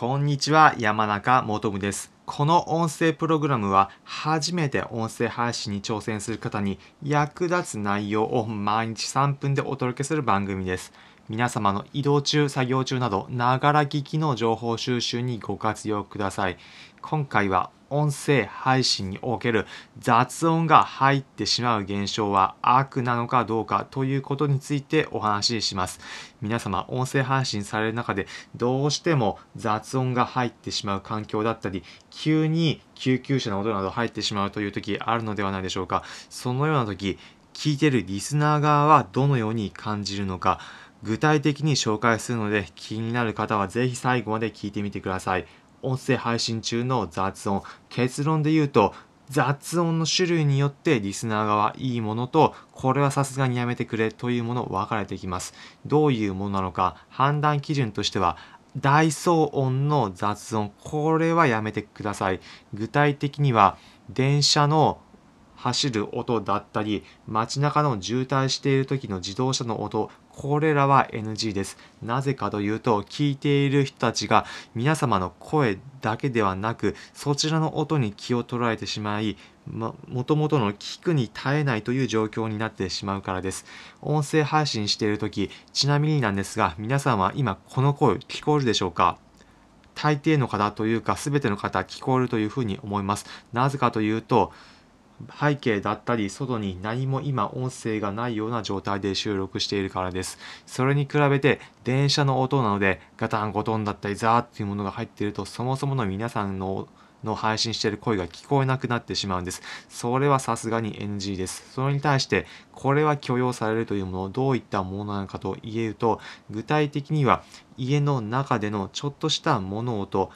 こんにちは、山中もとむです。この音声プログラムは初めて音声配信に挑戦する方に役立つ内容を毎日3分でお届けする番組です。皆様の移動中、作業中など、ながら聞きの情報収集にご活用ください。今回は音声配信における雑音が入ってしまう現象は悪なのかどうかということについてお話しします。皆様、音声配信される中でどうしても雑音が入ってしまう環境だったり、急に救急車の音など入ってしまうという時あるのではないでしょうか。そのような時、聞いているリスナー側はどのように感じるのか、具体的に紹介するので気になる方はぜひ最後まで聞いてみてください。音声配信中の雑音、結論で言うと雑音の種類によってリスナー側いいものとこれはさすがにやめてくれというもの分かれてきます。どういうものなのか判断基準としては大騒音の雑音これはやめてください。具体的には電車の走る音だったり街中の渋滞している時の自動車の音これらは NG です。なぜかというと聞いている人たちが皆様の声だけではなくそちらの音に気を取られてしまいもともとの聞くに耐えないという状況になってしまうからです。音声配信している時ちなみになんですが皆さんは今この声聞こえるでしょうか？大抵の方というか全ての方聞こえるというふうに思います。なぜかというと背景だったり外に何も今音声がないような状態で収録しているからですそれに比べて電車の音なのでガタンゴトンだったりザーっていうものが入っているとそもそもの皆さんのの配信している声が聞こえなくなってしまうんです。それはさすがに NG です。それに対して、これは許容されるというものを、どういったものなのかと言えると、具体的には家の中でのちょっとした物音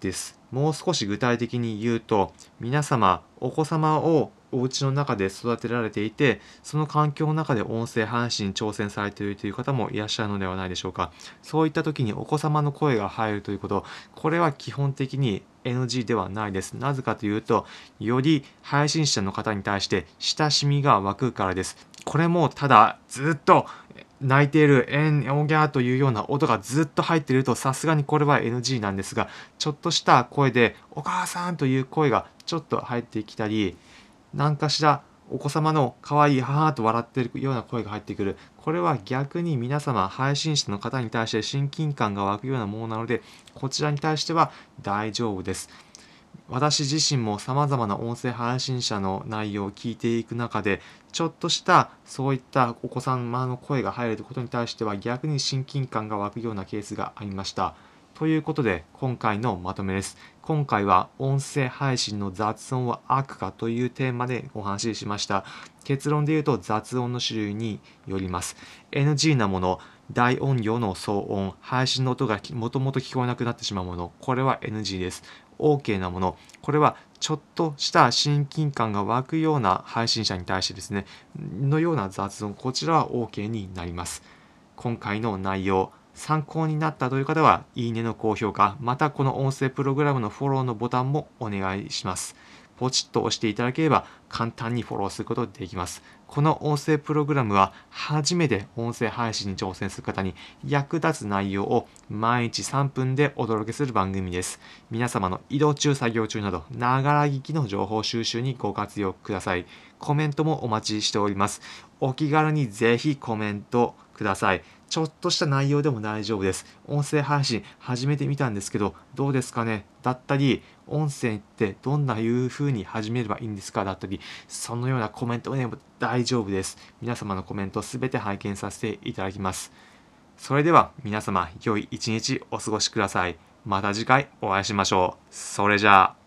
です。もう少し具体的に言うと、皆様、お子様をお家の中で育てられていて、その環境の中で音声配信に挑戦されているという方もいらっしゃるのではないでしょうか。そういった時にお子様の声が入るということ、これは基本的に NG ではないです。なぜかというと、より配信者の方に対して親しみが湧くからです。これもただずっと泣いているえんおぎゃーというような音がずっと入っているとさすがにこれは NG なんですがちょっとした声で「お母さん」という声がちょっと入ってきたり何かしらお子様の可愛い母と笑っているような声が入ってくる。これは逆に皆様配信者の方に対して親近感が湧くようなものなのでこちらに対しては大丈夫です。私自身もさまざまな音声配信者の内容を聞いていく中でちょっとしたそういったお子様の声が入ることに対しては逆に親近感が湧くようなケースがありました。ということで今回のまとめです。今回は音声配信の雑音は悪かというテーマでお話ししました。結論で言うと雑音の種類によります。NG なもの、大音量の騒音、配信の音がもともと聞こえなくなってしまうもの、これは NG です。OK なもの、これはちょっとした親近感が湧くような配信者に対してですね、のような雑音、こちらは OK になります。今回の内容、参考になったという方は、いいねの高評価、またこの音声プログラムのフォローのボタンもお願いします。ポチッと押していただければ簡単にフォローすることができます。この音声プログラムは初めて音声配信に挑戦する方に役立つ内容を毎日3分でお届けする番組です。皆様の移動中、作業中など、ながら聞きの情報収集にご活用ください。コメントもお待ちしております。お気軽にぜひコメントください。ちょっとした内容でも大丈夫です。音声配信始めてみたんですけど、どうですかね？だったり、音声ってどんないう風に始めればいいんですか？だったり、そのようなコメントでも大丈夫です。皆様のコメントすべて拝見させていただきます。それでは皆様、良い一日お過ごしください。また次回お会いしましょう。それじゃあ。